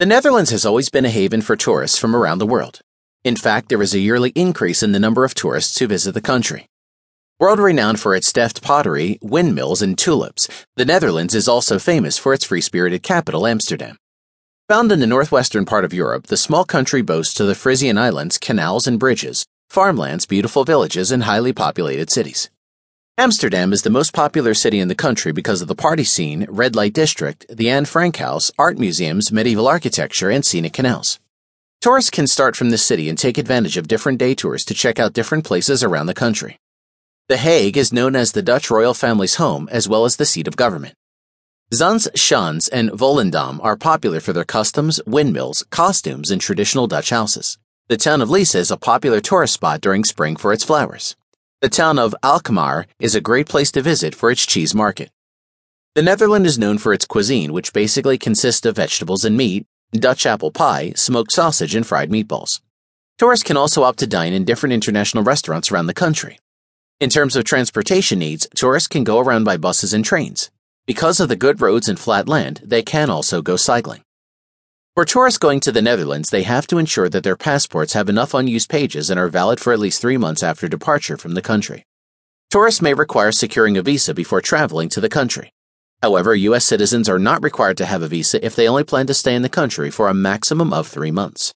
The Netherlands has always been a haven for tourists from around the world. In fact, there is a yearly increase in the number of tourists who visit the country. World renowned for its Delft pottery, windmills, and tulips, the Netherlands is also famous for its free spirited capital, Amsterdam. Found in the northwestern part of Europe, the small country boasts to the Frisian Islands canals and bridges, farmlands, beautiful villages, and highly populated cities. Amsterdam is the most popular city in the country because of the party scene, red light district, the Anne Frank House, art museums, medieval architecture, and scenic canals. Tourists can start from the city and take advantage of different day tours to check out different places around the country. The Hague is known as the Dutch royal family's home as well as the seat of government. Zaanse Schans and Volendam are popular for their customs, windmills, costumes, and traditional Dutch houses. The town of Lisse is a popular tourist spot during spring for its flowers. The town of Alkmaar is a great place to visit for its cheese market. The Netherlands is known for its cuisine, which basically consists of vegetables and meat, Dutch apple pie, smoked sausage, and fried meatballs. Tourists can also opt to dine in different international restaurants around the country. In terms of transportation needs, tourists can go around by buses and trains. Because of the good roads and flat land, they can also go cycling. For tourists going to the Netherlands, they have to ensure that their passports have enough unused pages and are valid for at least three months after departure from the country. Tourists may require securing a visa before traveling to the country. However, U.S. citizens are not required to have a visa if they only plan to stay in the country for a maximum of three months.